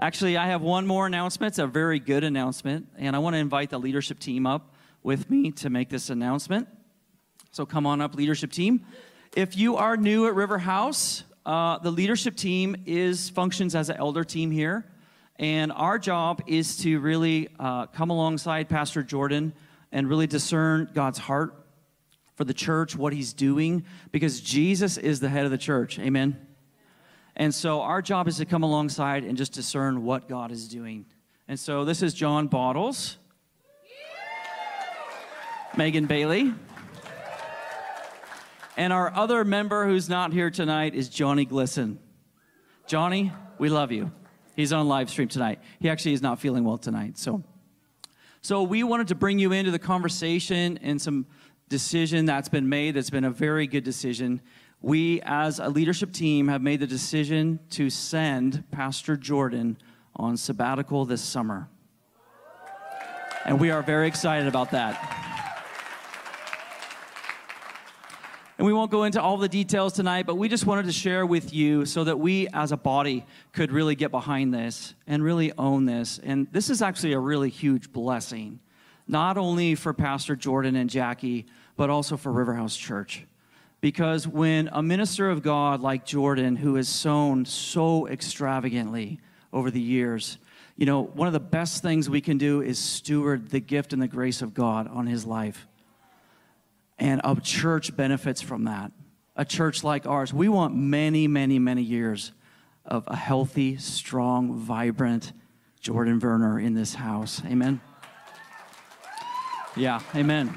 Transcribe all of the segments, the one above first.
Actually, I have one more announcement. It's a very good announcement, and I want to invite the leadership team up with me to make this announcement. So come on up, leadership team. If you are new at River House, uh, the leadership team is functions as an elder team here, and our job is to really uh, come alongside Pastor Jordan and really discern God's heart for the church, what He's doing, because Jesus is the head of the church. Amen. And so our job is to come alongside and just discern what God is doing. And so this is John Bottles, Megan Bailey. And our other member who's not here tonight is Johnny Glisson. Johnny, we love you. He's on live stream tonight. He actually is not feeling well tonight. So, so we wanted to bring you into the conversation and some decision that's been made that's been a very good decision we, as a leadership team, have made the decision to send Pastor Jordan on sabbatical this summer. And we are very excited about that. And we won't go into all the details tonight, but we just wanted to share with you so that we as a body could really get behind this and really own this. And this is actually a really huge blessing, not only for Pastor Jordan and Jackie, but also for Riverhouse Church. Because when a minister of God like Jordan, who has sown so extravagantly over the years, you know, one of the best things we can do is steward the gift and the grace of God on his life. And a church benefits from that. A church like ours, we want many, many, many years of a healthy, strong, vibrant Jordan Werner in this house. Amen. Yeah, amen.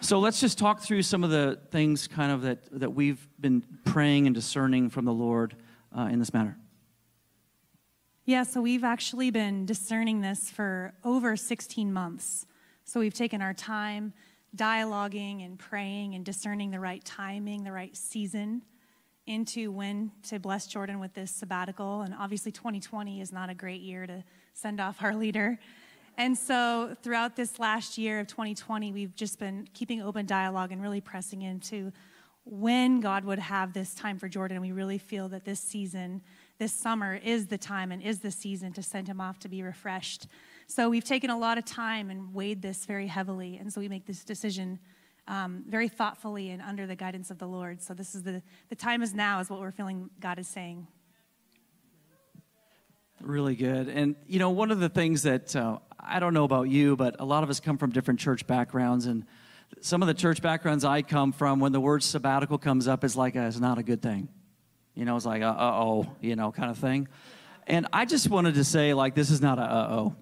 So let's just talk through some of the things kind of that, that we've been praying and discerning from the Lord uh, in this matter. Yeah, so we've actually been discerning this for over 16 months. So we've taken our time dialoguing and praying and discerning the right timing, the right season into when to bless Jordan with this sabbatical. And obviously, 2020 is not a great year to send off our leader. And so throughout this last year of 2020, we've just been keeping open dialogue and really pressing into when God would have this time for Jordan. And we really feel that this season, this summer, is the time and is the season to send him off to be refreshed. So we've taken a lot of time and weighed this very heavily. And so we make this decision um, very thoughtfully and under the guidance of the Lord. So this is the, the time is now, is what we're feeling God is saying. Really good. And, you know, one of the things that uh, I don't know about you, but a lot of us come from different church backgrounds. And some of the church backgrounds I come from, when the word sabbatical comes up, is like, a, it's not a good thing. You know, it's like, uh oh, you know, kind of thing. And I just wanted to say, like, this is not a uh oh.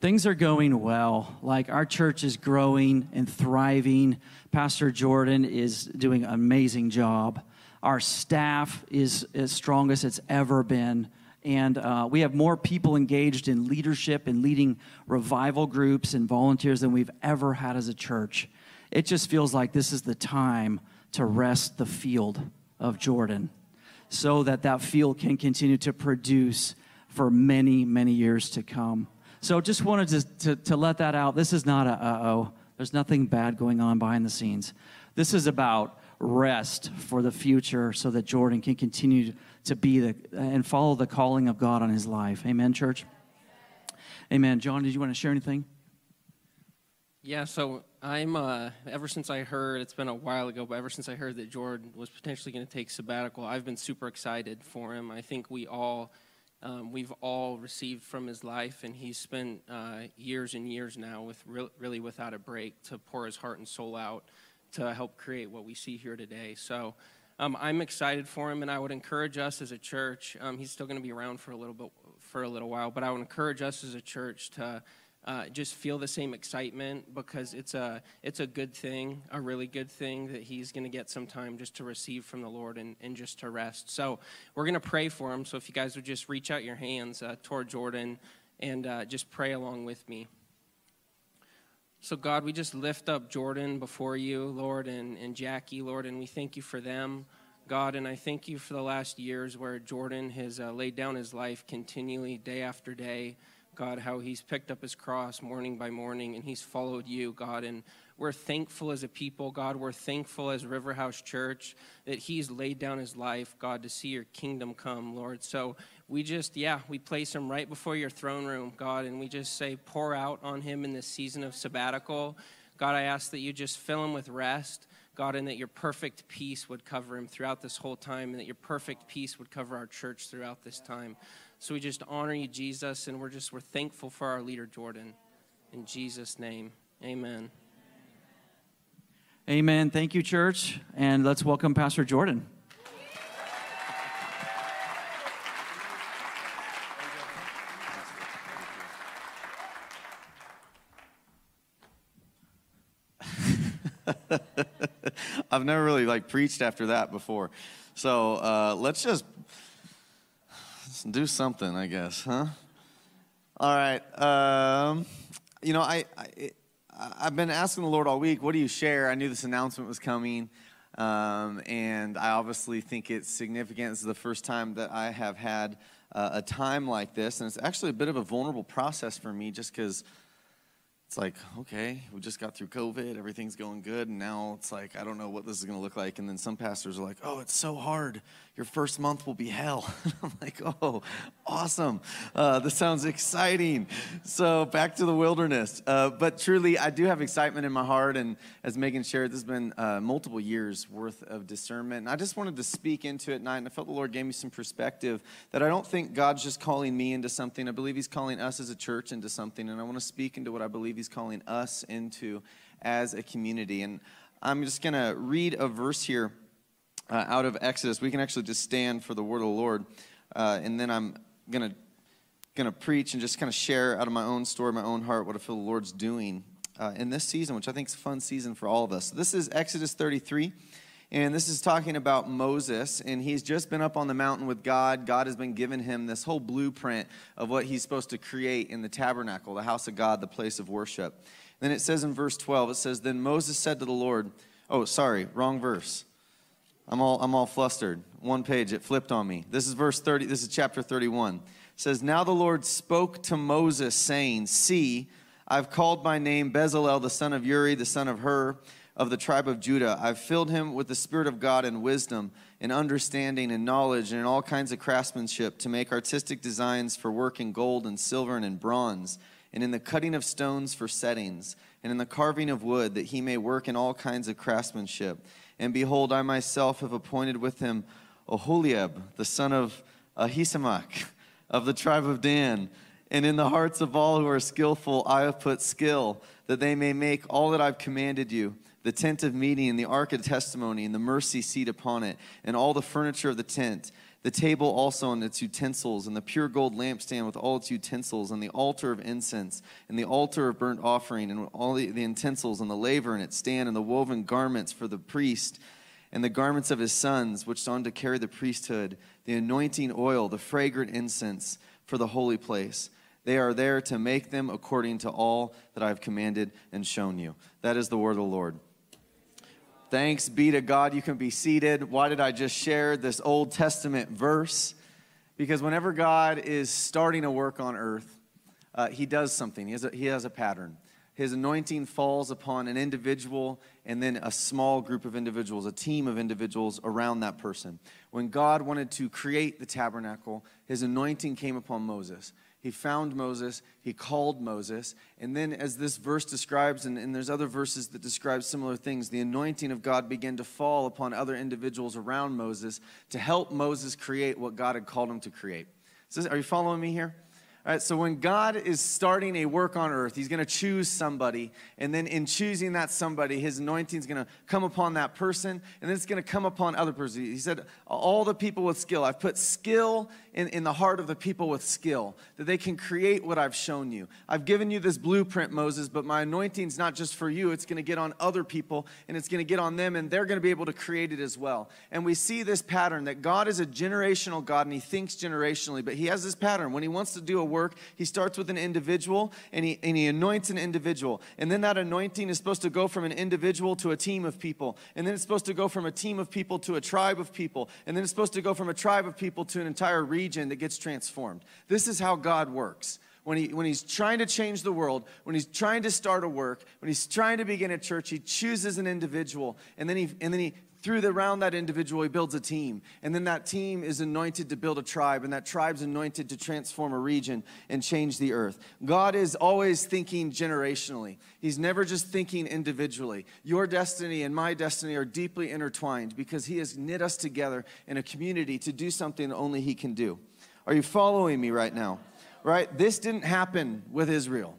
Things are going well. Like, our church is growing and thriving. Pastor Jordan is doing an amazing job. Our staff is as strong as it's ever been and uh, we have more people engaged in leadership and leading revival groups and volunteers than we've ever had as a church. It just feels like this is the time to rest the field of Jordan so that that field can continue to produce for many, many years to come. So just wanted to, to, to let that out. This is not a uh oh. There's nothing bad going on behind the scenes. This is about rest for the future so that Jordan can continue to be the and follow the calling of God on his life. Amen, church. Amen. John, did you want to share anything? Yeah, so I'm uh, ever since I heard it's been a while ago, but ever since I heard that Jordan was potentially going to take sabbatical, I've been super excited for him. I think we all um, we've all received from his life, and he's spent uh, years and years now with re- really without a break to pour his heart and soul out to help create what we see here today. So um, I'm excited for him, and I would encourage us as a church. Um, he's still going to be around for a little bit for a little while, but I would encourage us as a church to uh, just feel the same excitement because it's a it's a good thing, a really good thing that he's going to get some time just to receive from the Lord and, and just to rest. So we're going to pray for him. So if you guys would just reach out your hands uh, toward Jordan and uh, just pray along with me. So, God, we just lift up Jordan before you, Lord, and, and Jackie, Lord, and we thank you for them, God. And I thank you for the last years where Jordan has uh, laid down his life continually, day after day. God, how he's picked up his cross morning by morning and he's followed you, God. And we're thankful as a people, God. We're thankful as River House Church that He's laid down His life, God, to see your kingdom come, Lord. So we just, yeah, we place Him right before your throne room, God, and we just say, pour out on Him in this season of sabbatical. God, I ask that you just fill Him with rest. God, and that your perfect peace would cover him throughout this whole time, and that your perfect peace would cover our church throughout this time. So we just honor you, Jesus, and we're just we're thankful for our leader, Jordan. In Jesus' name, amen. Amen. Thank you, church. And let's welcome Pastor Jordan. I've never really like preached after that before. So uh, let's just do something, I guess, huh? All right. Um, you know, I, I I've been asking the Lord all week, what do you share? I knew this announcement was coming. Um, and I obviously think it's significant. This is the first time that I have had uh, a time like this. And it's actually a bit of a vulnerable process for me just because it's like, okay, we just got through COVID, everything's going good, and now it's like, I don't know what this is going to look like. And then some pastors are like, oh, it's so hard. Your first month will be hell. I'm like, oh, awesome. Uh, this sounds exciting. So back to the wilderness. Uh, but truly, I do have excitement in my heart. And as Megan shared, this has been uh, multiple years worth of discernment. And I just wanted to speak into it tonight, and I felt the Lord gave me some perspective that I don't think God's just calling me into something. I believe He's calling us as a church into something. And I want to speak into what I believe He's calling us into as a community. And I'm just going to read a verse here uh, out of Exodus. We can actually just stand for the word of the Lord. Uh, and then I'm going to going to preach and just kind of share out of my own story, my own heart, what I feel the Lord's doing uh, in this season, which I think is a fun season for all of us. This is Exodus 33. And this is talking about Moses, and he's just been up on the mountain with God. God has been giving him this whole blueprint of what he's supposed to create in the tabernacle, the house of God, the place of worship. Then it says in verse 12, it says, Then Moses said to the Lord, Oh, sorry, wrong verse. I'm all, I'm all flustered. One page, it flipped on me. This is verse 30, this is chapter 31. It says, Now the Lord spoke to Moses, saying, See, I've called my name Bezalel, the son of Uri, the son of Hur of the tribe of Judah. I've filled him with the Spirit of God and wisdom and understanding and knowledge and in all kinds of craftsmanship to make artistic designs for work in gold and silver and in bronze and in the cutting of stones for settings and in the carving of wood that he may work in all kinds of craftsmanship. And behold, I myself have appointed with him Oholiab, the son of Ahisamach of the tribe of Dan. And in the hearts of all who are skillful, I have put skill, that they may make all that I've commanded you the tent of meeting, and the ark of testimony, and the mercy seat upon it, and all the furniture of the tent, the table also and its utensils, and the pure gold lampstand with all its utensils, and the altar of incense, and the altar of burnt offering, and all the, the utensils, and the laver and its stand, and the woven garments for the priest, and the garments of his sons, which on to carry the priesthood, the anointing oil, the fragrant incense for the holy place. They are there to make them according to all that I have commanded and shown you. That is the word of the Lord. Thanks be to God. You can be seated. Why did I just share this Old Testament verse? Because whenever God is starting a work on earth, uh, he does something. He has, a, he has a pattern. His anointing falls upon an individual and then a small group of individuals, a team of individuals around that person. When God wanted to create the tabernacle, his anointing came upon Moses. He found Moses, he called Moses. And then, as this verse describes, and, and, there's other verses that describe similar things, the anointing of God began to fall upon other individuals around Moses to help Moses create what God had called him to create. So, are you following me here? All right, so when God is starting a work on earth, He's going to choose somebody. And then in choosing that somebody, His anointing is going to come upon that person. And then it's going to come upon other person. He said, All the people with skill. I've put skill in, in the heart of the people with skill, that they can create what I've shown you. I've given you this blueprint, Moses, but my anointing is not just for you. It's going to get on other people, and it's going to get on them, and they're going to be able to create it as well. And we see this pattern that God is a generational God, and He thinks generationally, but He has this pattern. When He wants to do a work, He starts with an individual, and He, and he anoints an individual. And then that anointing is supposed to go from an individual to a team of people. And then it's supposed to go from a team of people to a tribe of people. And then it's supposed to go from a tribe of people to an entire region that gets transformed. This is how God works. when, he, when he's trying to change the world, when he's trying to start a work, when he's trying to begin a church, he chooses an individual, and then he, and then he through the, around that individual, he builds a team. And then that team is anointed to build a tribe, and that tribe's anointed to transform a region and change the earth. God is always thinking generationally, He's never just thinking individually. Your destiny and my destiny are deeply intertwined because He has knit us together in a community to do something only He can do. Are you following me right now? right? This didn't happen with Israel.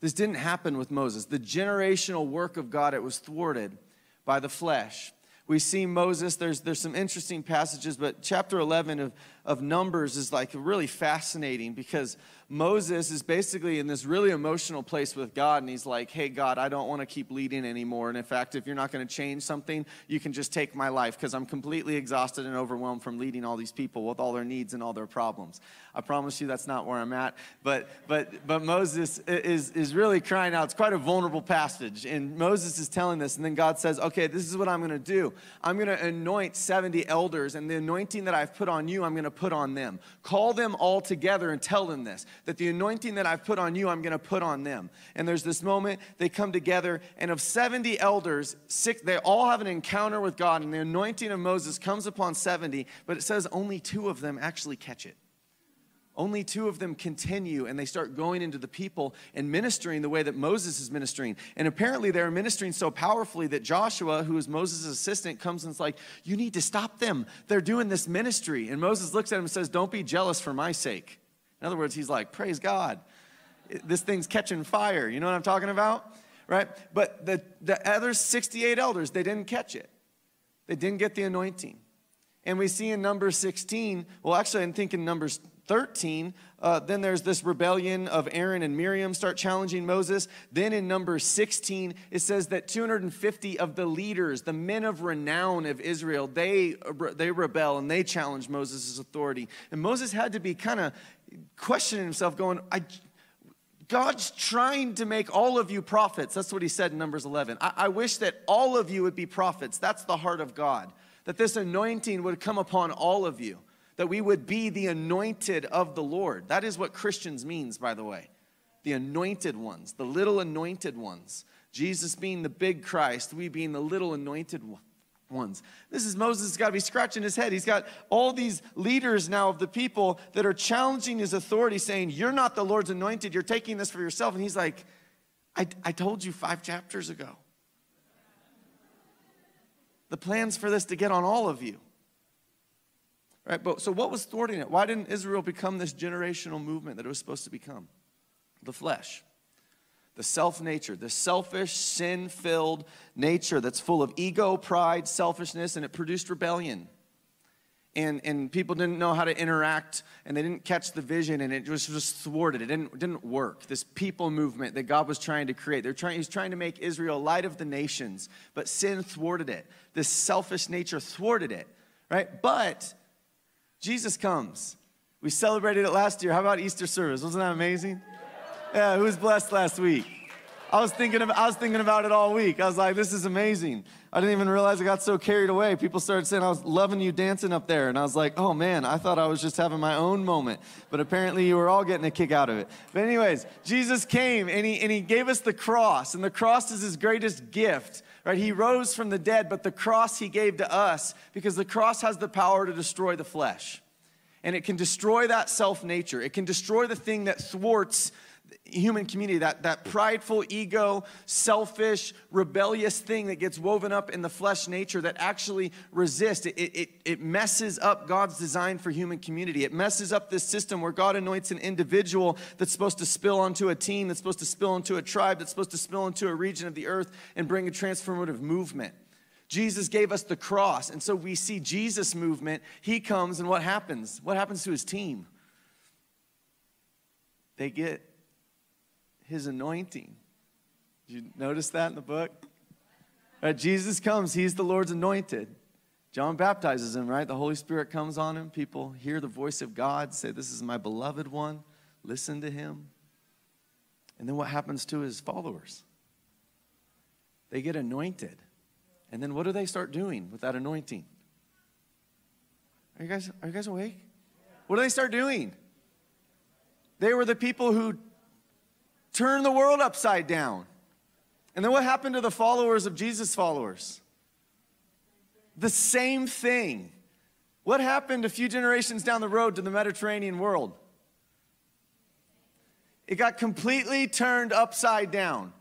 This didn't happen with Moses. The generational work of God, it was thwarted by the flesh. We see Moses, there's, there's some interesting passages, but chapter 11 of, of Numbers is like really fascinating because Moses is basically in this really emotional place with God, and he's like, Hey, God, I don't want to keep leading anymore. And in fact, if you're not going to change something, you can just take my life because I'm completely exhausted and overwhelmed from leading all these people with all their needs and all their problems. I promise you that's not where I'm at. But, but, but Moses is, is really crying out. It's quite a vulnerable passage. And Moses is telling this, and then God says, Okay, this is what I'm going to do. I'm going to anoint 70 elders, and the anointing that I've put on you, I'm going to put on them. Call them all together and tell them this that the anointing that I've put on you, I'm going to put on them. And there's this moment they come together, and of 70 elders, six, they all have an encounter with God, and the anointing of Moses comes upon 70, but it says only two of them actually catch it. Only two of them continue and they start going into the people and ministering the way that Moses is ministering. And apparently they're ministering so powerfully that Joshua, who is Moses' assistant, comes and is like, You need to stop them. They're doing this ministry. And Moses looks at him and says, Don't be jealous for my sake. In other words, he's like, Praise God. This thing's catching fire. You know what I'm talking about? Right? But the, the other 68 elders, they didn't catch it. They didn't get the anointing. And we see in Numbers 16, well, actually, I'm thinking Numbers 13, uh, then there's this rebellion of Aaron and Miriam start challenging Moses. Then in Numbers 16, it says that 250 of the leaders, the men of renown of Israel, they, they rebel and they challenge Moses' authority. And Moses had to be kind of questioning himself, going, I, God's trying to make all of you prophets. That's what he said in Numbers 11. I, I, wish that all of you would be prophets. That's the heart of God. That this anointing would come upon all of you. That we would be the anointed of the Lord. That is what Christians means, by the way. The anointed ones, the little anointed ones. Jesus being the big Christ, we being the little anointed ones ones. This is Moses has got to be scratching his head. He's got all these leaders now of the people that are challenging his authority, saying, You're not the Lord's anointed. You're taking this for yourself. And he's like, I, I told you five chapters ago. The plans for this to get on all of you. Right? But so what was thwarting it? Why didn't Israel become this generational movement that it was supposed to become? The flesh the self nature, the selfish, sin filled nature that's full of ego, pride, selfishness, and it produced rebellion. And, and people didn't know how to interact and they didn't catch the vision and it was just thwarted. It didn't, didn't work. This people movement that God was trying to create. They're trying, he's trying to make Israel light of the nations, but sin thwarted it. This selfish nature thwarted it, right? But Jesus comes. We celebrated it last year. How about Easter service? Wasn't that amazing? Yeah, who was blessed last week? I was thinking of, I was thinking about it all week. I was like, this is amazing. I didn't even realize I got so carried away. People started saying I was loving you dancing up there, and I was like, oh man, I thought I was just having my own moment. But apparently, you were all getting a kick out of it. But anyways, Jesus came and he and he gave us the cross, and the cross is his greatest gift. Right? He rose from the dead, but the cross he gave to us because the cross has the power to destroy the flesh. And it can destroy that self nature. It can destroy the thing that thwarts human community, that, that prideful, ego, selfish, rebellious thing that gets woven up in the flesh nature that actually resists. It, it, it messes up God's design for human community. It messes up this system where God anoints an individual that's supposed to spill onto a team, that's supposed to spill into a tribe, that's supposed to spill into a region of the earth and bring a transformative movement. Jesus gave us the cross. And so we see Jesus' movement. He comes, and what happens? What happens to his team? They get his anointing. Did you notice that in the book? Right, Jesus comes, he's the Lord's anointed. John baptizes him, right? The Holy Spirit comes on him. People hear the voice of God, say, This is my beloved one. Listen to him. And then what happens to his followers? They get anointed. And then what do they start doing with that anointing? Are you guys, are you guys awake? What do they start doing? They were the people who turned the world upside down. And then what happened to the followers of Jesus' followers? The same thing. What happened a few generations down the road to the Mediterranean world? It got completely turned upside down.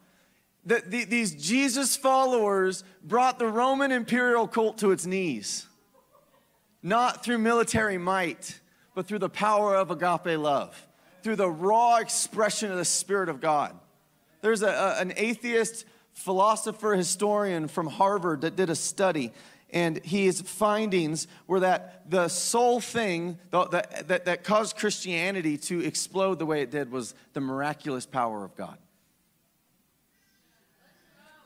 The, the, these Jesus followers brought the Roman imperial cult to its knees, not through military might, but through the power of agape love, through the raw expression of the Spirit of God. There's a, a, an atheist philosopher historian from Harvard that did a study and his findings were that the sole thing that, that, that caused Christianity to explode the way it did was the miraculous power of God.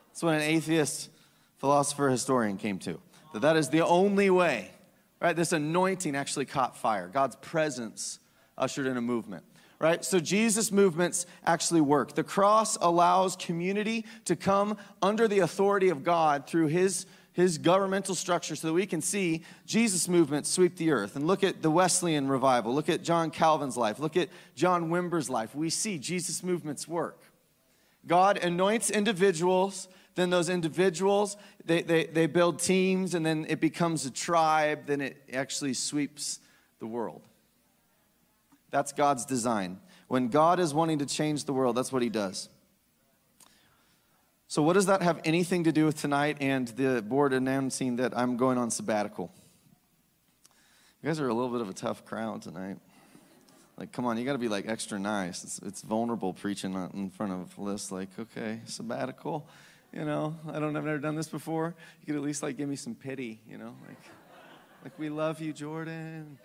That's what an atheist philosopher historian came to. That that is the only way, right? This anointing actually caught fire. God's presence ushered in a movement right? So Jesus' movements actually work. The cross allows community to come under the authority of God through his his governmental structure so that we can see Jesus' movements sweep the earth. And look at the Wesleyan revival. Look at John Calvin's life. Look at John Wimber's life. We see Jesus' movements work. God anoints individuals, then those individuals, they, they, they build teams, and then it becomes a tribe, then it actually sweeps the world. That's God's design. When God is wanting to change the world, that's what he does. So, what does that have anything to do with tonight and the board announcing that I'm going on sabbatical? You guys are a little bit of a tough crowd tonight. Like, come on, you got to be like extra nice. It's, it's vulnerable preaching in front of lists. Like, okay, sabbatical. You know, I don't. I've never done this before. You could at least like give me some pity. You know, like, like we love you, Jordan.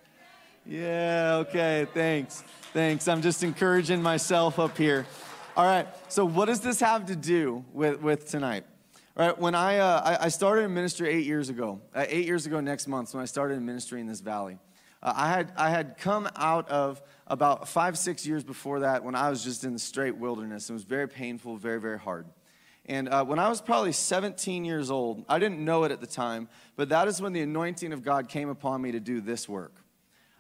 Yeah. Okay. Thanks. Thanks. I'm just encouraging myself up here. All right, so what does this have to do with, with tonight? All right, when I, uh, I, I, started in ministry eight years ago, uh, eight years ago next month, when I started in ministry in this valley, uh, I, had, I had come out of about five, six years before that when I was just in the straight wilderness. It was very painful, very, very hard. And uh, when I was probably 17 years old, I didn't know it at the time, but that is when the anointing of God came upon me to do this work.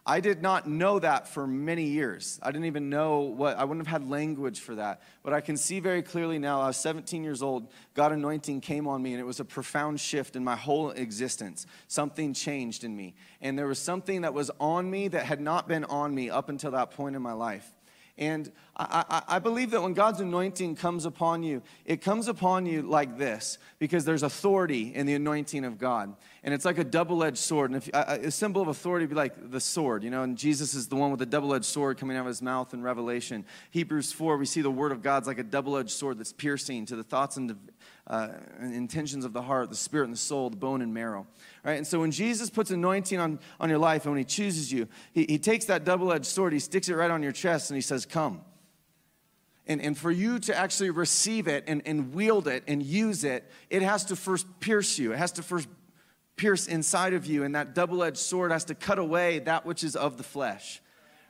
I did not know that for many years. I didn't even know what, I wouldn't have had language for that. But I can see very clearly now, I was 17 years old, God anointing came on me, and it was a profound shift in my whole existence. Something changed in me. And there was something that was on me that had not been on me up until that point in my life. And I, I, I, believe that when God's anointing comes upon you, it comes upon you like this because there's authority in the anointing of God. And it's like a double edged sword. And if, a symbol of authority would be like the sword, you know, and Jesus is the one with the double edged sword coming out of his mouth in Revelation. Hebrews 4, we see the word of God's like a double edged sword that's piercing to the thoughts and uh, intentions of the heart, the spirit and the soul, the bone and marrow. Right? And so when Jesus puts anointing on, on your life and when he chooses you, he, he takes that double edged sword, he sticks it right on your chest, and he says, Come. And, and for you to actually receive it and, and wield it and use it, it has to first pierce you. It has to first pierce inside of you, and that double edged sword has to cut away that which is of the flesh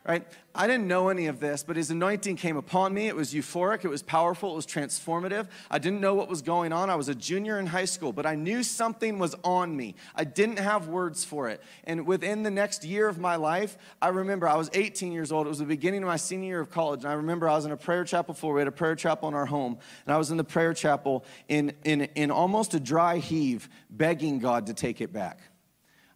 right? I didn't know any of this, but his anointing came upon me. It was euphoric, it was powerful, it was transformative. I didn't know what was going on. I was a junior in high school, but I knew something was on me. I didn't have words for it. And within the next year of my life, I remember I was 18 years old. It was the beginning of my senior year of college. And I remember I was in a prayer chapel for we had a prayer chapel in our home. And I was in the prayer chapel in, in, in almost a dry heave, begging God to take it back.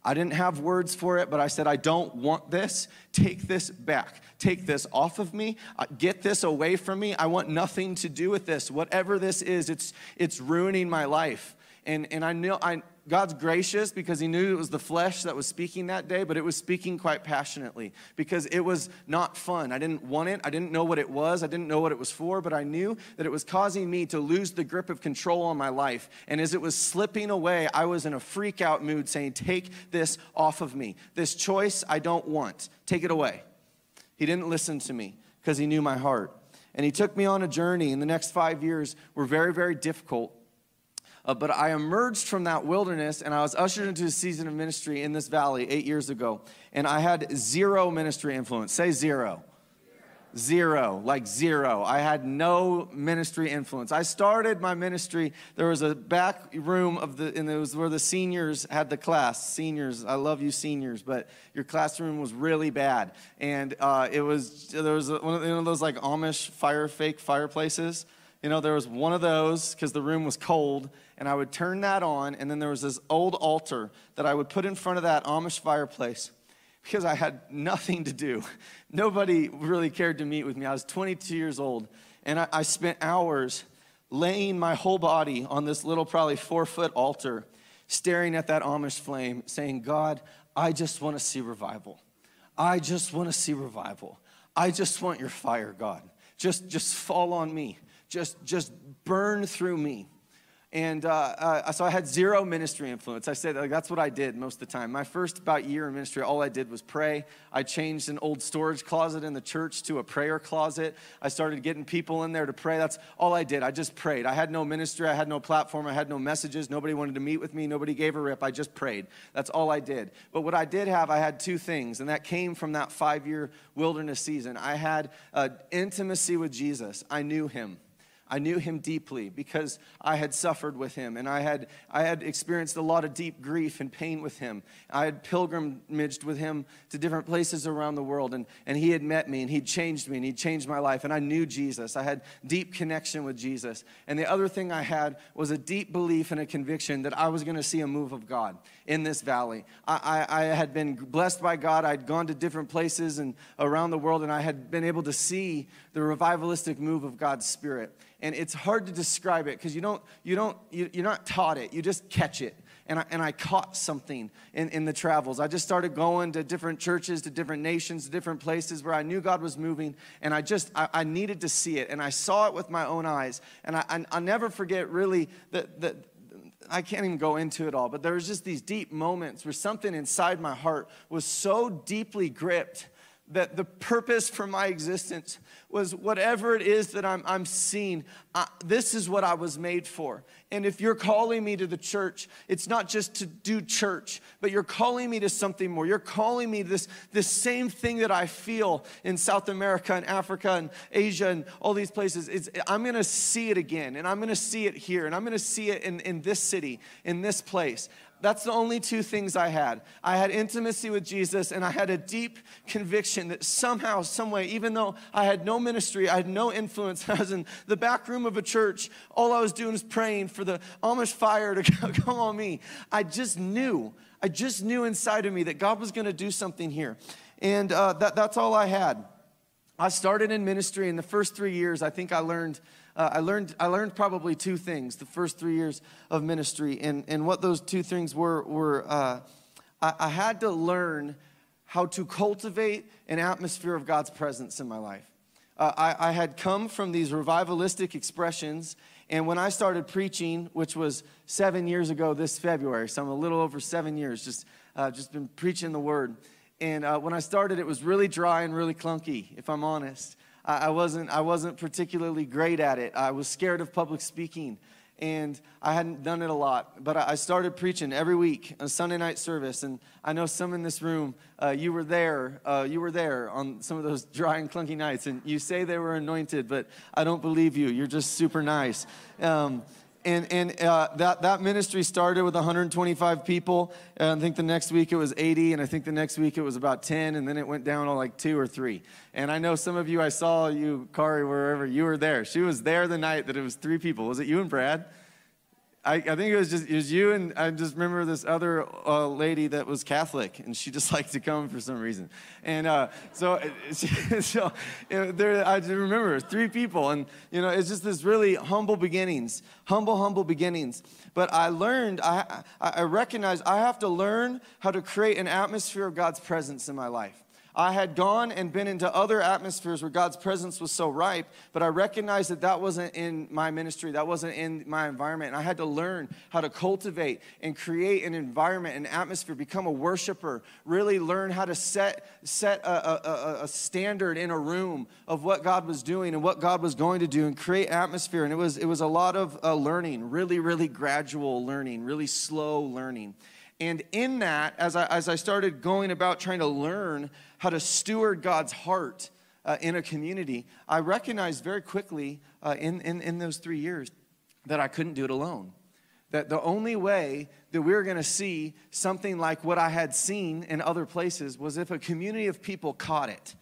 I didn't have words for it, but I said, I don't want this. Take this back. Take this off of me. Uh, get this away from me. I want nothing to do with this. Whatever this is, it's, it's ruining my life. And, and I, know, I, God's gracious because he knew it was the flesh that was speaking that day, but it was speaking quite passionately because it was not fun. I didn't want it. I didn't know what it was. I didn't know what it was for, but I knew that it was causing me to lose the grip of control on my life. And as it was slipping away, I was in a freak out mood saying, Take this off of me. This choice I don't want. Take it away. He didn't listen to me because he knew my heart. And he took me on a journey, and the next five years were very, very difficult uh, but I emerged from that wilderness and I was ushered into a season of ministry in this valley eight years ago. And I had zero ministry influence. Say zero. Zero, like zero. I had no ministry influence. I started my ministry. There was a back room of the, and it was where the seniors had the class. Seniors, I love you, seniors, but your classroom was really bad, and uh, it was there was one of, one of those like Amish fire fake fireplaces. You know, there was one of those because the room was cold, and I would turn that on, and then there was this old altar that I would put in front of that Amish fireplace because I had nothing to do. Nobody really cared to meet with me. I was 22 years old, and I, I spent hours laying my whole body on this little, probably four foot altar, staring at that Amish flame, saying, God, I just want to see revival. I just want to see revival. I just want your fire, God. Just, just fall on me. Just, just burn through me. And uh, uh, so I had zero ministry influence. I said like, that's what I did most of the time. My first about year in ministry, all I did was pray. I changed an old storage closet in the church to a prayer closet. I started getting people in there to pray. That's all I did. I just prayed. I had no ministry. I had no platform. I had no messages. Nobody wanted to meet with me. Nobody gave a rip. I just prayed. That's all I did. But what I did have, I had two things, and that came from that five year wilderness season. I had uh, intimacy with Jesus. I knew him. I knew him deeply because I had suffered with him and I had, I had experienced a lot of deep grief and pain with him. I had pilgrimaged with him to different places around the world and, and he had met me and he'd changed me and he'd changed my life and I knew Jesus. I had deep connection with Jesus. And the other thing I had was a deep belief and a conviction that I was going to see a move of God in this valley. I, I, I had been blessed by God. I'd gone to different places and around the world and I had been able to see the revivalistic move of God's Spirit and it's hard to describe it because you don't, you don't, you, you're not taught it. You just catch it. And I, and I caught something in, in the travels. I just started going to different churches, to different nations, to different places where I knew God was moving. And I just, I, I needed to see it. And I saw it with my own eyes. And I, I, I'll never forget really that, that I can't even go into it all, but there was just these deep moments where something inside my heart was so deeply gripped that the purpose for my existence was whatever it is that I'm, I'm seeing, I, this is what I was made for. And if you're calling me to the church, it's not just to do church, but you're calling me to something more. You're calling me this, this same thing that I feel in South America and Africa and Asia and all these places. It's, I'm to see it again, and I'm to see it here, and I'm to see it in, in this city, in this place. That's the only two things I had. I had intimacy with Jesus, and I had a deep conviction that somehow, someway, even though I had no ministry, I had no influence, I was in the back room of a church, all I was doing was praying for the Amish fire to come on me. I just knew, I just knew inside of me that God was going to do something here. And uh, that, that's all I had. I started in ministry in the first three years. I think I learned uh, I, learned, I learned probably two things the first three years of ministry. And, and what those two things were, were uh, I, I had to learn how to cultivate an atmosphere of God's presence in my life. Uh, I, I, had come from these revivalistic expressions, and when I started preaching, which was seven years ago this February, so I'm a little over seven years, just, uh, just been preaching the word. And uh, when I started, it was really dry and really clunky, if I'm honest. I wasn't, I wasn't particularly great at it. I was scared of public speaking, and I hadn't done it a lot. But I started preaching every week on Sunday night service, and I know some in this room, uh, you were there. Uh, you were there on some of those dry and clunky nights, and you say they were anointed, but I don't believe you. You're just super nice. Um, and, and uh, that, that ministry started with 125 people. I think the next week it was 80, and I think the next week it was about 10, and then it went down to like two or three. And I know some of you, I saw you, Kari, wherever you were there. She was there the night that it was three people. Was it you and Brad? I, I, think it was just it was you and I just remember this other uh, lady that was Catholic and she just liked to come for some reason, and uh, so so there I remember three people and you know it's just this really humble beginnings, humble humble beginnings. But I learned I I recognized I have to learn how to create an atmosphere of God's presence in my life. I had gone and been into other atmospheres where God's presence was so ripe, but I recognized that that wasn't in my ministry, that wasn't in my environment. And I had to learn how to cultivate and create an environment, an atmosphere, become a worshiper, really learn how to set, set a, a, a standard in a room of what God was doing and what God was going to do and create atmosphere. And it was, it was a lot of uh, learning, really, really gradual learning, really slow learning. And in that, as I, as I started going about trying to learn how to steward God's heart uh, in a community, I recognized very quickly uh, in, in, in those three years that I couldn't do it alone. That the only way that we were going to see something like what I had seen in other places was if a community of people caught it.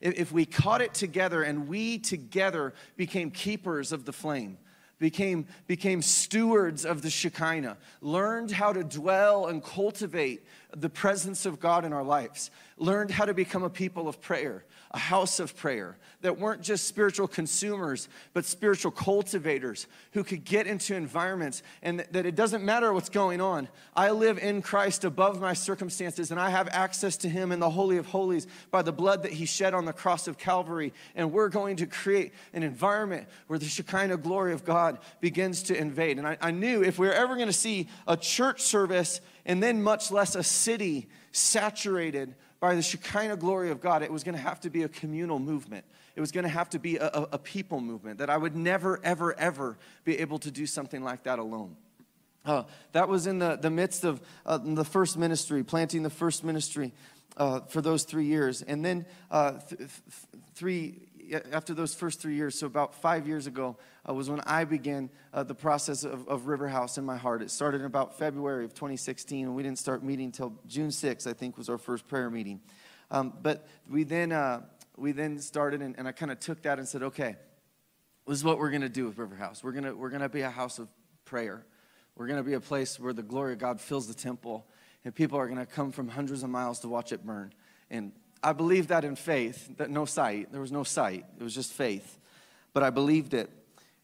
If we caught it together and we together became keepers of the flame became, became stewards of the Shekinah, learned how to dwell and cultivate the presence of God in our lives, learned how to become a people of prayer, a house of prayer, that weren't just spiritual consumers, but spiritual cultivators who could get into environments and that it doesn't matter what's going on. I live in Christ above my circumstances and I have access to Him in the Holy of Holies by the blood that He shed on the cross of Calvary. And we're going to create an environment where the Shekinah glory of God begins to invade. And I, I knew if we're ever going to see a church service and then much less a city saturated by the Shekinah glory of God, it was going to have to be a communal movement. It was going to have to be a, a, a, people movement, that I would never, ever, ever be able to do something like that alone. Uh, that was in the, the midst of uh, the first ministry, planting the first ministry uh, for those three years. And then uh, th- th- three, after those first three years, so about five years ago, uh, was when I began uh, the process of, of River House in my heart. It started in about February of 2016, and we didn't start meeting until June 6th, I think, was our first prayer meeting. Um, but we then, uh, we then started, and, and I kind of took that and said, okay, this is what we're going to do with River House. We're going we're gonna be a house of prayer. We're going to be a place where the glory of God fills the temple, and people are going to come from hundreds of miles to watch it burn. And I believed that in faith, that no sight. There was no sight. It was just faith. But I believed it.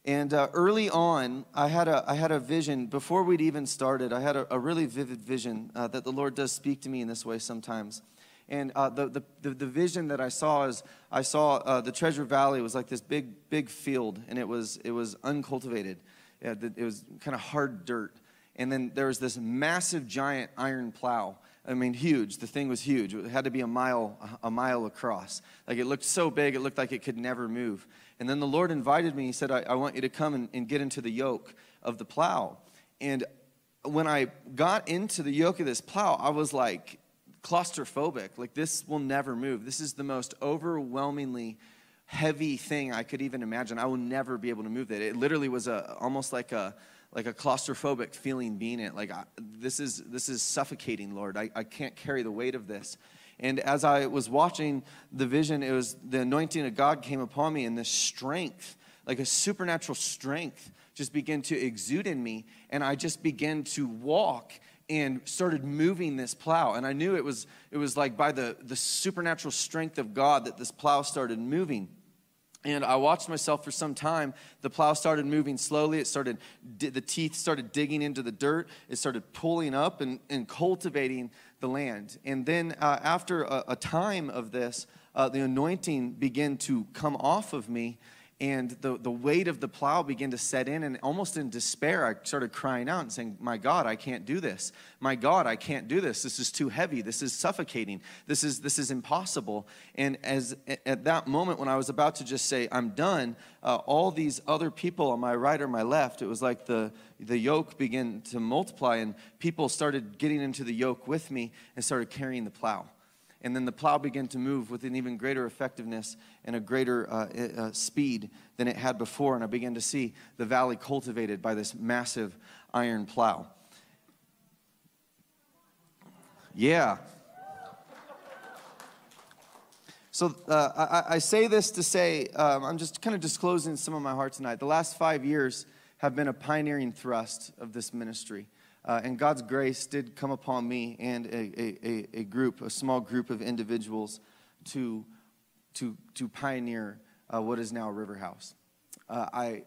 And uh, early on, I had, a, I had a vision. Before we'd even started, I had a, a really vivid vision uh, that the Lord does speak to me in this way sometimes. And uh, the, the, the, vision that I saw is I saw uh, the Treasure Valley was like this big, big field, and it was, it was uncultivated. It was kind of hard dirt. And then there was this massive, giant iron plow I mean, huge. The thing was huge. It had to be a mile, a mile across. Like it looked so big, it looked like it could never move. And then the Lord invited me. He said, I, I want you to come and, and get into the yoke of the plow. And when I got into the yoke of this plow, I was like claustrophobic. Like, this will never move. This is the most overwhelmingly heavy thing I could even imagine. I will never be able to move that. It literally was a, almost like a, like a claustrophobic feeling being it. Like, I, this, is, this is suffocating, Lord. I, I can't carry the weight of this. And as I was watching the vision, it was the anointing of God came upon me, and this strength, like a supernatural strength, just began to exude in me. And I just began to walk and started moving this plow. And I knew it was, it was like by the, the supernatural strength of God that this plow started moving. And I watched myself for some time. The plow started moving slowly. It started, the teeth started digging into the dirt. It started pulling up and, and cultivating the land. And then uh, after a, a, time of this, uh, the anointing began to come off of me and the, the weight of the plow began to set in and almost in despair i started crying out and saying my god i can't do this. My god i can't do this. This is too heavy. This is suffocating. This is this is impossible. And as at that moment when i was about to just say i'm done uh, all these other people on my right or my left it was like the the yoke began to multiply and people started getting into the yoke with me and started carrying the plow and then the plow began to move with an even greater effectiveness and a greater uh, uh, speed than it had before. And I began to see the valley cultivated by this massive iron plow. Yeah. So uh, I, I, say this to say, um, I'm just kind of disclosing some of my heart tonight. The last five years have been a pioneering thrust of this ministry. Uh, and God's grace did come upon me and a, a, a group, a small group of individuals to, to, to pioneer uh, what is now River House. Uh, I,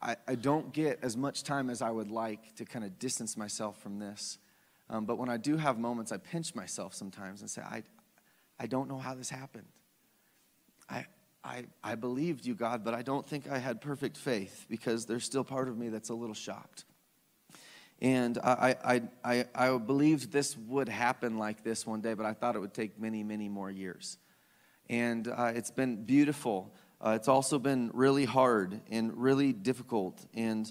I, I, don't get as much time as I would like to kind of distance myself from this. Um, but when I do have moments, I pinch myself sometimes and say, I, I don't know how this happened. I, I, I believed you, God, but I don't think I had perfect faith because there's still part of me that's a little shocked. And I, I, I, I believed this would happen like this one day, but I thought it would take many, many more years. And uh, it's been beautiful. Uh, it's also been really hard and really difficult, and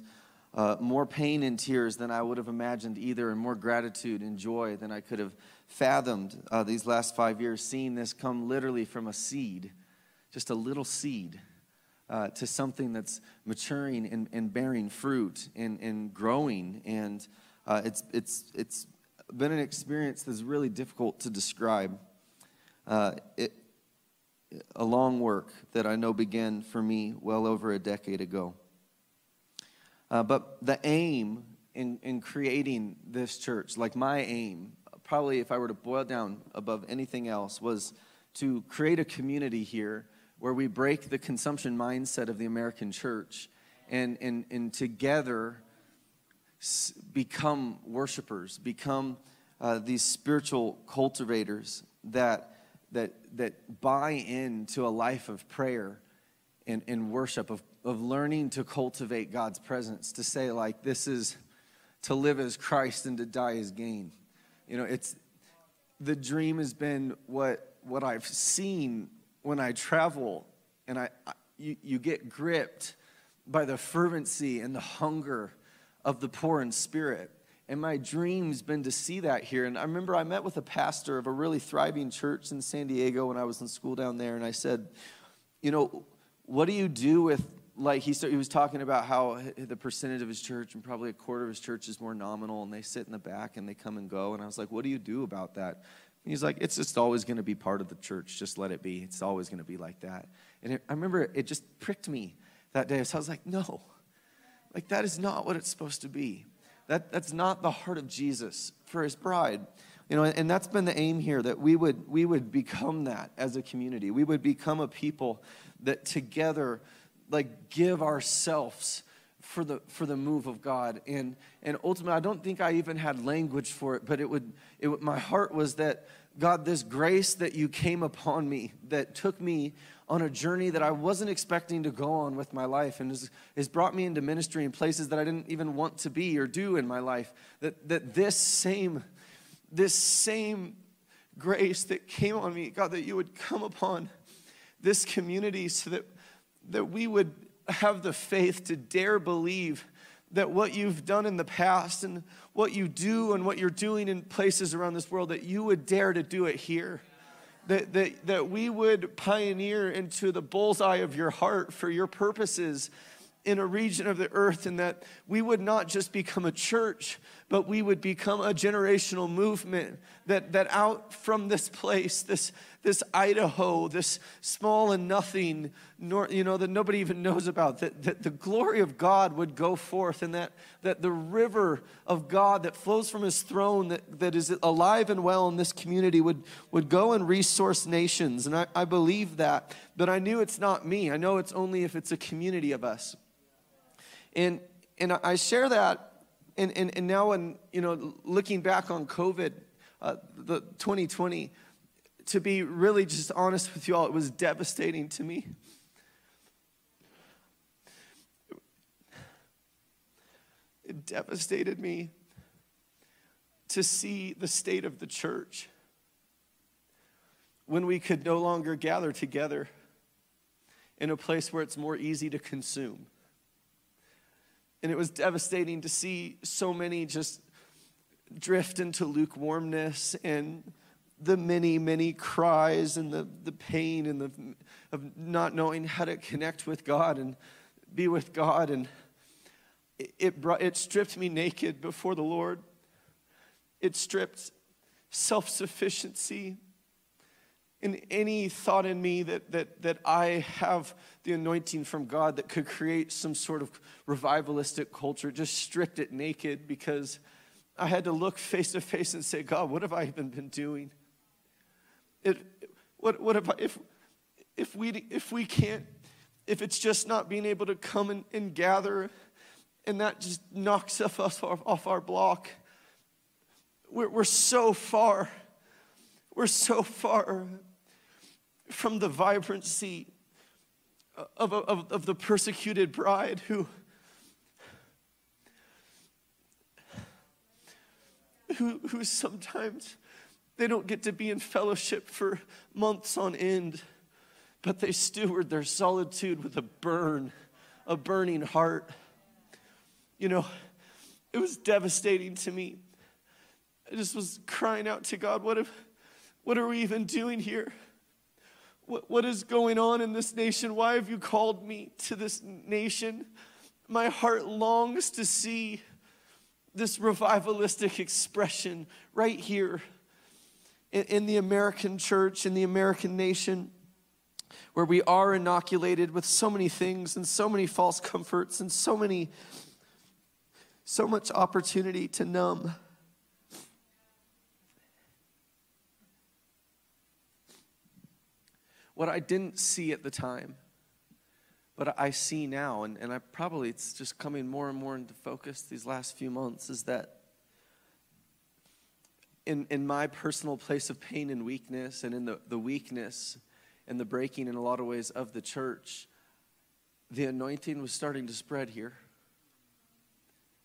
uh, more pain and tears than I would have imagined either, and more gratitude and joy than I could have fathomed uh, these last five years, seeing this come literally from a seed just a little seed uh, to something that's maturing and, and bearing fruit and, and growing. And uh, it's, it's, it's been an experience that's really difficult to describe. Uh, it, a long work that I know began for me well over a decade ago. Uh, but the aim in, in creating this church, like my aim, probably if I were to boil down above anything else, was to create a community here where we break the consumption mindset of the American church and, and, and together become worshipers, become uh, these spiritual cultivators that, that, that buy into a life of prayer and, and worship, of, of learning to cultivate God's presence, to say, like, this is to live as Christ and to die as gain. You know, it's the dream has been what, what I've seen when I travel and I, I you, you get gripped by the fervency and the hunger of the poor in spirit. And my dream's been to see that here. And I remember I met with a pastor of a really thriving church in San Diego when I was in school down there. And I said, You know, what do you do with, like, he, started, he was talking about how the percentage of his church and probably a quarter of his church is more nominal and they sit in the back and they come and go. And I was like, What do you do about that? He's like, It's just always going to be part of the church. Just let it be. It's always going to be like that. And it, I remember it just pricked me that day. So I was like, No, like that is not what it's supposed to be. That, that's not the heart of Jesus for his bride. You know, and that's been the aim here that we would, we would become that as a community. We would become a people that together, like, give ourselves for the for the move of God. And and ultimately, I don't think I even had language for it, but it would it would, my heart was that God, this grace that you came upon me, that took me on a journey that I wasn't expecting to go on with my life and has, has brought me into ministry in places that I didn't even want to be or do in my life. That, that this same, this same grace that came on me, God, that you would come upon this community so that, that we would have the faith to dare believe that what you've done in the past and what you do and what you're doing in places around this world, that you would dare to do it here. That, that, that we would pioneer into the bullseye of your heart for your purposes in a region of the earth, and that we would not just become a church, but we would become a generational movement that, that out from this place, this, this Idaho, this small and nothing, nor, you know, that nobody even knows about, that, that the glory of God would go forth and that, that the river of God that flows from his throne, that, that is alive and well in this community, would, would go and resource nations. And I, I believe that, but I knew it's not me. I know it's only if it's a community of us. And, and I share that, and, and, and now, when, you know, looking back on COVID, uh, the 2020, to be really just honest with you all, it was devastating to me. It devastated me to see the state of the church when we could no longer gather together in a place where it's more easy to consume. And it was devastating to see so many just drift into lukewarmness and the many, many cries and the, the pain and the of not knowing how to connect with God and be with God. And it, brought, it stripped me naked before the Lord. It stripped self sufficiency and any thought in me that, that, that I have the anointing from God that could create some sort of revivalistic culture, just stripped it naked because I had to look face to face and say, God, what have I even been doing? It, what, what if, I, if, if, we, if we can't, if it's just not being able to come and, and gather and that just knocks us off, off our block, we're, we're so far, we're so far from the vibrancy of, of, of the persecuted bride who, who, who sometimes they don't get to be in fellowship for months on end, but they steward their solitude with a burn, a burning heart. You know, it was devastating to me. I just was crying out to God, what, if, what are we even doing here? What, what is going on in this nation? Why have you called me to this nation? My heart longs to see this revivalistic expression right here in, in the American church, in the American nation, where we are inoculated with so many things and so many false comforts and so many, so much opportunity to numb. What I didn't see at the time but I see now, and, and I probably it's just coming more and more into focus these last few months, is that in, in my personal place of pain and weakness, and in the, the weakness and the breaking in a lot of ways of the church, the anointing was starting to spread here.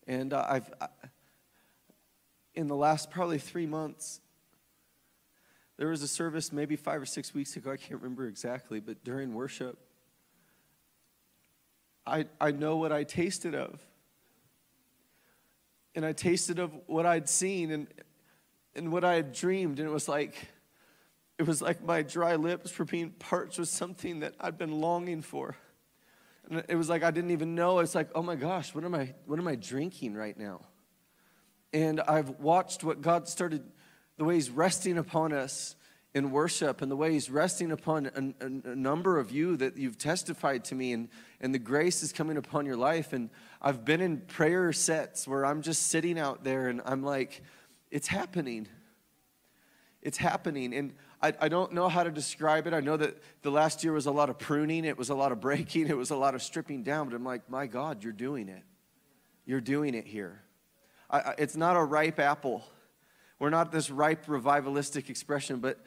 And uh, I've, I, in the last probably three months, there was a service maybe five or six weeks ago, I can't remember exactly, but during worship, I, I know what I tasted of. And I tasted of what I'd seen and, and what I had dreamed. And it was like, it was like my dry lips were being parched with something that I'd been longing for. And it was like I didn't even know. It's like, oh my gosh, what am I, what am I drinking right now? And I've watched what God started, the way He's resting upon us in worship and the way He's resting upon a, a, a, number of you that you've testified to me, and, and the grace is coming upon your life. And I've been in prayer sets where I'm just sitting out there and I'm like, it's happening. It's happening. And I, I don't know how to describe it. I know that the last year was a lot of pruning, it was a lot of breaking, it was a lot of stripping down, but I'm like, my God, you're doing it. You're doing it here. I, it's not a ripe apple. We're not this ripe revivalistic expression, but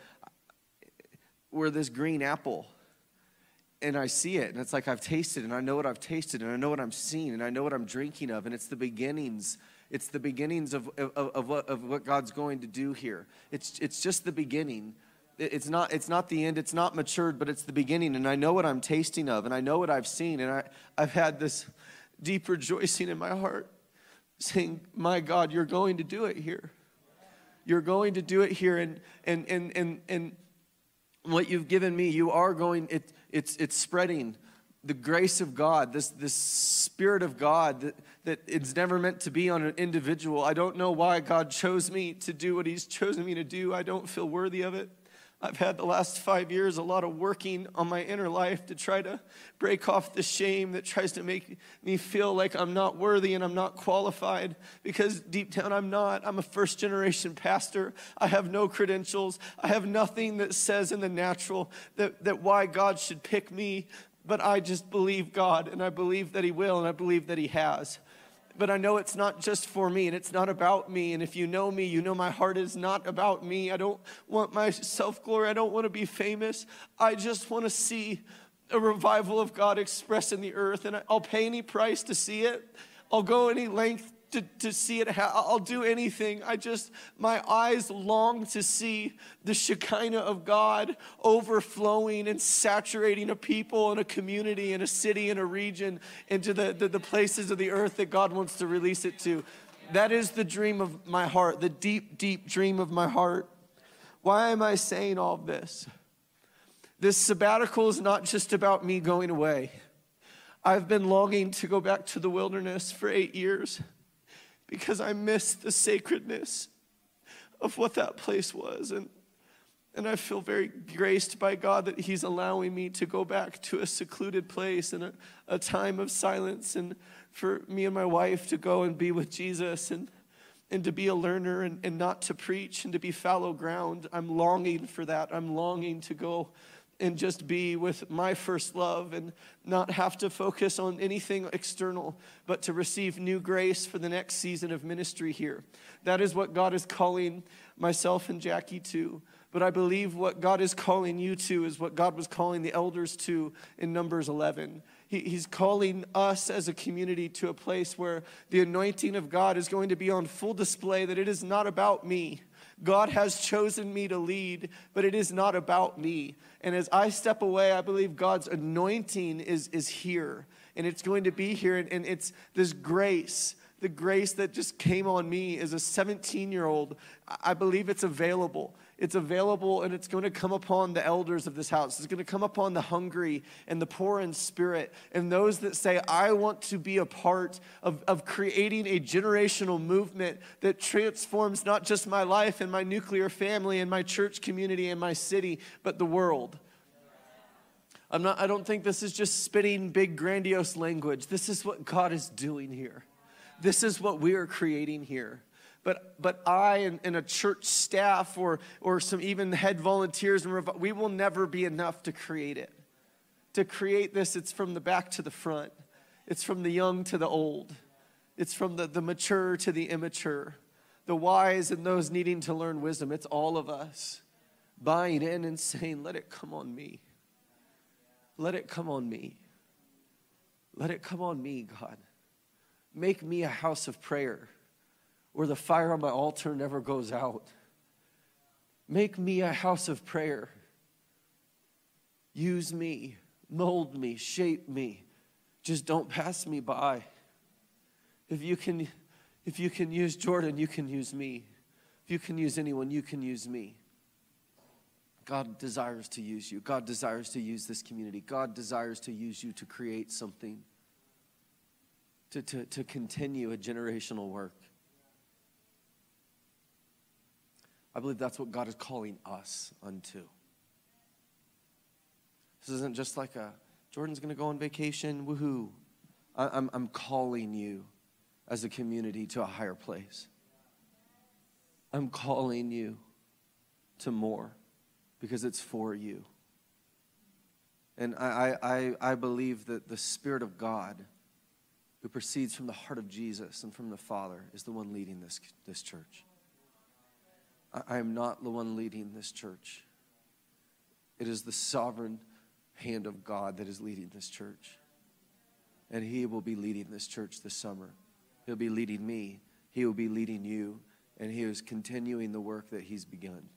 we're this green apple. And I see it, and it's like I've tasted, and I know what I've tasted, and I know what I'm seeing, and I know what I'm drinking of, and it's the beginnings. It's the beginnings of, of, of, what, of what God's going to do here. It's, it's just the beginning. It's not, it's not the end, it's not matured, but it's the beginning, and I know what I'm tasting of, and I know what I've seen, and I, I've had this deep rejoicing in my heart, saying, My God, you're going to do it here. You're going to do it here, and, and, and, and, and what you've given me, you are going, it, it's, it's spreading the grace of God, this, this Spirit of God that, that it's never meant to be on an individual. I don't know why God chose me to do what He's chosen me to do. I don't feel worthy of it. I've had the last five years a lot of working on my inner life to try to break off the shame that tries to make me feel like I'm not worthy and I'm not qualified because deep down I'm not. I'm a first generation pastor. I have no credentials. I have nothing that says in the natural that, that why God should pick me, but I just believe God and I believe that He will and I believe that He has but I know it's not just for me and it's not about me. And if you know me, you know my heart is not about me. I don't want my self glory. I don't want to be famous. I just want to see a revival of God expressed in the earth. And I'll pay any price to see it, I'll go any length to, to see it. I'll do anything. I just, my eyes long to see the Shekinah of God overflowing and saturating a people and a community and a city and a region into the, the, the places of the earth that God wants to release it to. That is the dream of my heart, the deep, deep dream of my heart. Why am I saying all this? This sabbatical is not just about me going away. I've been longing to go back to the wilderness for eight years because I miss the sacredness of what that place was. And, and I feel very graced by God that He's allowing me to go back to a secluded place and a, a time of silence and for me and my wife to go and be with Jesus and, and to be a learner and, and not to preach and to be fallow ground. I'm longing for that. I'm longing to go and just be with my first love and not have to focus on anything external, but to receive new grace for the next season of ministry here. That is what God is calling myself and Jackie to. But I believe what God is calling you to is what God was calling the elders to in Numbers 11. He's calling us as a community to a place where the anointing of God is going to be on full display, that it is not about me. God has chosen me to lead, but it is not about me. And as I step away, I believe God's anointing is, is here, and it's going to be here. And, and it's this grace, the grace that just came on me as a 17 year old. I believe it's available. It's available and it's going to come upon the elders of this house. It's going to come upon the hungry and the poor in spirit and those that say, I want to be a part of, of creating a generational movement that transforms not just my life and my nuclear family and my church community and my city, but the world. I'm not, I don't think this is just spitting big, grandiose language. This is what God is doing here. This is what we are creating here. But, but I and, and a church staff or, or some even head volunteers, and we will never be enough to create it. To create this, it's from the back to the front, it's from the young to the old, it's from the, the mature to the immature, the wise and those needing to learn wisdom. It's all of us buying in and saying, Let it come on me. Let it come on me. Let it come on me, God. Make me a house of prayer where the fire on my altar never goes out. Make me a house of prayer. Use me, mold me, shape me. Just don't pass me by. If you can, if you can use Jordan, you can use me. If you can use anyone, you can use me. God desires to use you. God desires to use this community. God desires to use you to create something, to, to, to continue a generational work. I believe that's what God is calling us unto. This isn't just like a Jordan's going to go on vacation, woohoo. I, I'm, I'm calling you as a community to a higher place. I'm calling you to more because it's for you. And I, I, I believe that the Spirit of God, who proceeds from the heart of Jesus and from the Father, is the one leading this, this church. I am not the one leading this church. It is the sovereign hand of God that is leading this church. And He will be leading this church this summer. He'll be leading me. He will be leading you. And He is continuing the work that He's begun.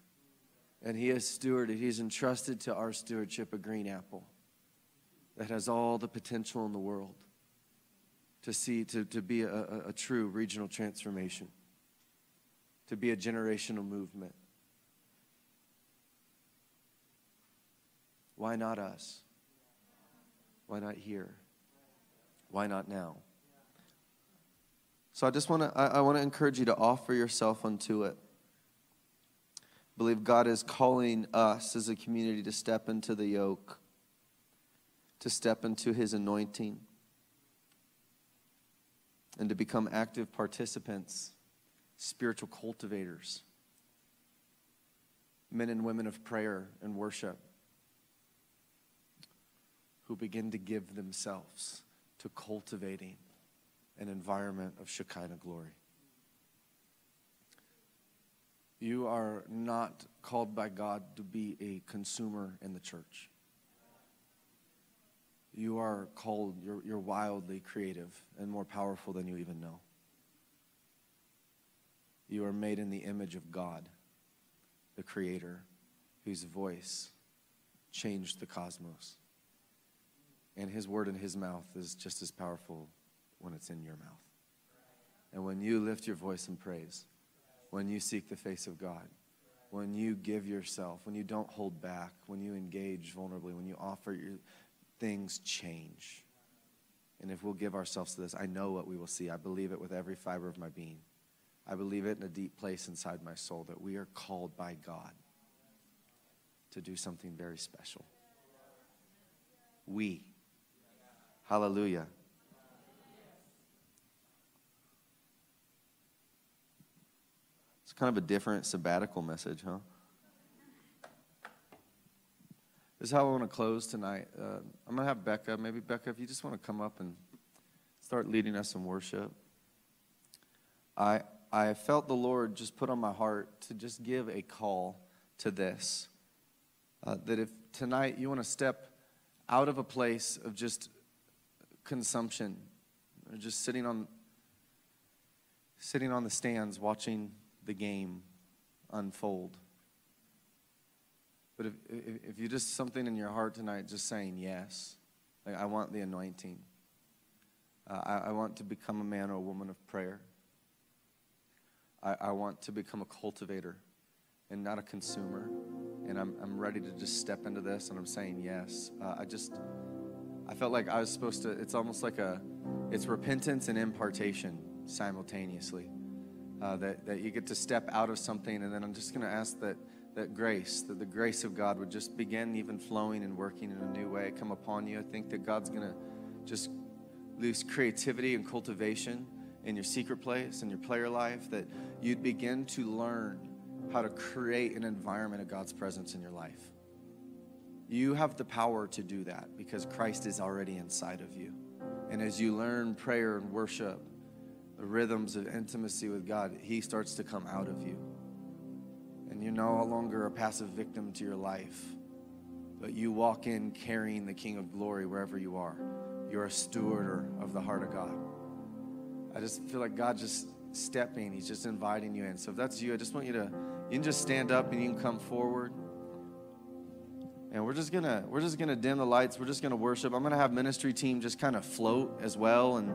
And He has stewarded, He's entrusted to our stewardship a green apple that has all the potential in the world to see, to, to be a, a, a true regional transformation to be a generational movement. Why not us? Why not here? Why not now? So I just want to I, I want to encourage you to offer yourself unto it. I believe God is calling us as a community to step into the yoke, to step into his anointing, and to become active participants spiritual cultivators, men and women of prayer and worship who begin to give themselves to cultivating an environment of Shekinah glory. You are not called by God to be a consumer in the church. You are called, you're, you're wildly creative and more powerful than you even know. You are made in the image of God, the Creator, whose voice changed the cosmos. And His word in His mouth is just as powerful when it's in your mouth. And when you lift your voice in praise, when you seek the face of God, when you give yourself, when you don't hold back, when you engage vulnerably, when you offer your things change. And if we'll give ourselves to this, I know what we will see. I believe it with every fiber of my being. I believe it in a deep place inside my soul that we are called by God to do something very special. We. Hallelujah. It's kind of a different sabbatical message, huh? This is how I want to close tonight. Uh, I'm going to have Becca. Maybe, Becca, if you just want to come up and start leading us in worship. I, I felt the Lord just put on my heart to just give a call to this. Uh, that if tonight you want to step out of a place of just consumption, or just sitting on sitting on the stands watching the game unfold. But if, if, you just something in your heart tonight, just saying yes, like I want the anointing. Uh, I, I want to become a man or a woman of prayer. I, I want to become a cultivator and not a consumer. And I'm, I'm ready to just step into this, and I'm saying yes. Uh, I just, I felt like I was supposed to, it's almost like a, it's repentance and impartation simultaneously. Uh, that, that you get to step out of something, and then I'm just going to ask that, that grace, that the grace of God would just begin even flowing and working in a new way, come upon you. I think that God's going to just lose creativity and cultivation in your secret place, in your prayer life, that you'd begin to learn how to create an environment of God's presence in your life. You have the power to do that because Christ is already inside of you. And as you learn prayer and worship, the rhythms of intimacy with God, He starts to come out of you. And you're no longer a passive victim to your life, but you walk in carrying the King of glory wherever you are. You're a steward of the heart of God. I just feel like God just stepping, He's just inviting you in. So if that's you, I just want you to, you can just stand up and you can come forward. And we're just gonna, we're just gonna dim the lights. We're just gonna worship. I'm gonna have ministry team just kind of float as well. And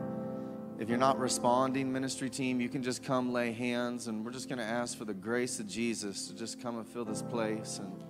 if you're not responding, ministry team, you can just come lay hands. And we're just gonna ask for the grace of Jesus to just come and fill this place. And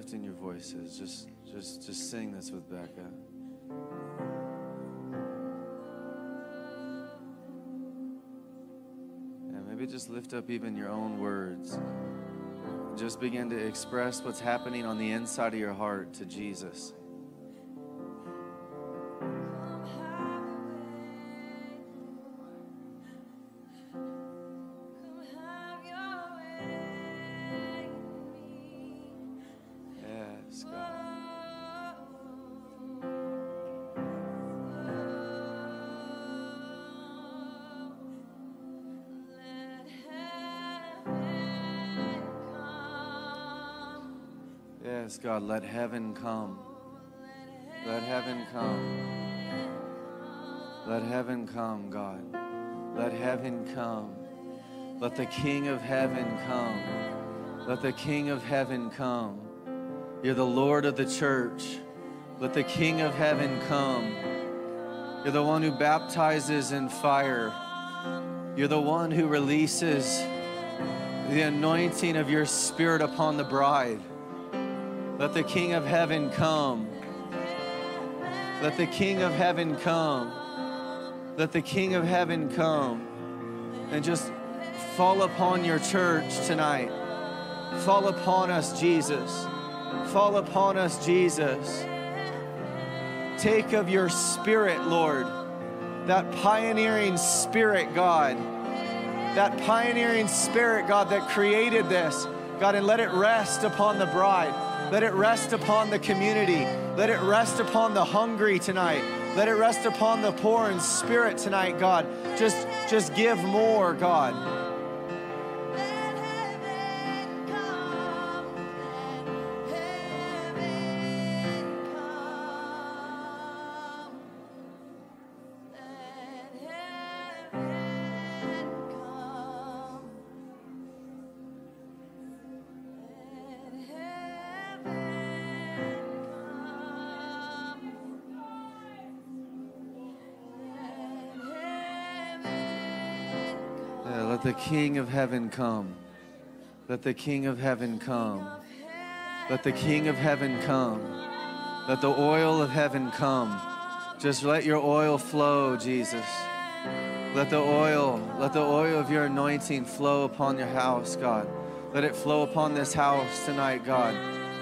lifting your voices. Just just just sing this with Becca. And maybe just lift up even your own words. Just begin to express what's happening on the inside of your heart to Jesus. Yes, God, let heaven come. Let heaven come. Let heaven come, God. Let heaven come. Let the King of heaven come. Let the King of heaven come. You're the Lord of the church. Let the King of heaven come. You're the one who baptizes in fire. You're the one who releases the anointing of your spirit upon the bride. Let the King of heaven come. Let the King of heaven come. Let the King of heaven come and just fall upon your church tonight. Fall upon us, Jesus. Fall upon us, Jesus. Take of your spirit, Lord. That pioneering spirit, God. That pioneering spirit, God, that created this. God, and let it rest upon the bride. Let it rest upon the community. Let it rest upon the hungry tonight. Let it rest upon the poor in spirit tonight, God. Just, just give more, God. Let the King of heaven come. Let the King of heaven come. Let the King of heaven come. Let the oil of heaven come. Just let your oil flow, Jesus. Let the oil, let the oil of your anointing flow upon your house, God. Let it flow upon this house tonight, God.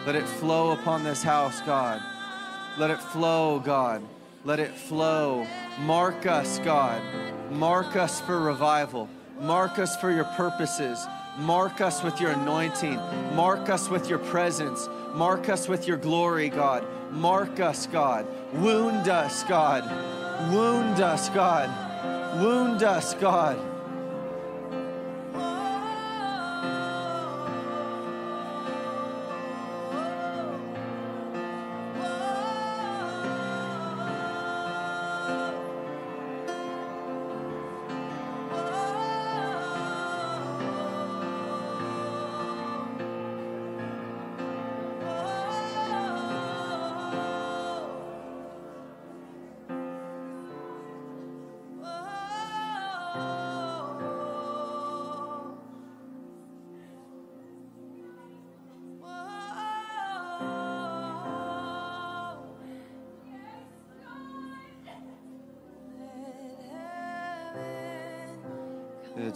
Let it flow upon this house, God. Let it flow, God. Let it flow. Mark us, God. Mark us for revival. Mark us for your purposes. Mark us with your anointing. Mark us with your presence. Mark us with your glory, God. Mark us, God. Wound us, God. Wound us, God. Wound us, God.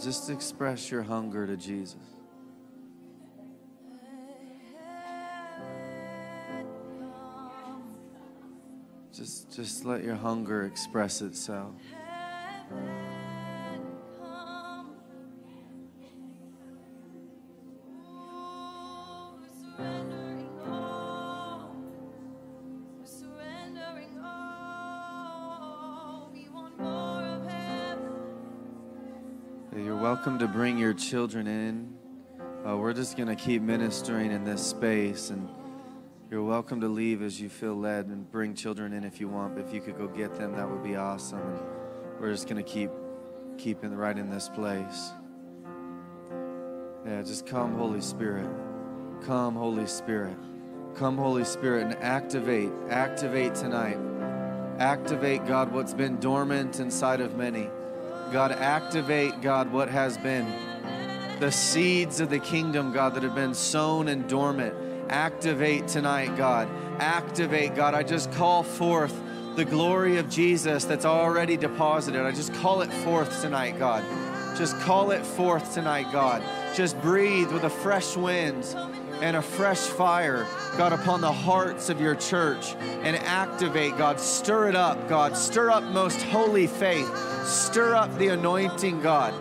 Just express your hunger to Jesus. Just, just let your hunger express itself. Welcome to bring your children in. Uh, we're just going to keep ministering in this space, and you're welcome to leave as you feel led and bring children in if you want. But if you could go get them, that would be awesome. And we're just going to keep keeping right in this place. Yeah, just come, Holy Spirit. Come, Holy Spirit. Come, Holy Spirit, and activate, activate tonight. Activate, God, what's been dormant inside of many. God, activate, God, what has been the seeds of the kingdom, God, that have been sown and dormant. Activate tonight, God. Activate, God. I just call forth the glory of Jesus that's already deposited. I just call it forth tonight, God. Just call it forth tonight, God. Just breathe with a fresh wind and a fresh fire, God, upon the hearts of your church and activate, God. Stir it up, God. Stir up most holy faith. Stir up the anointing, God.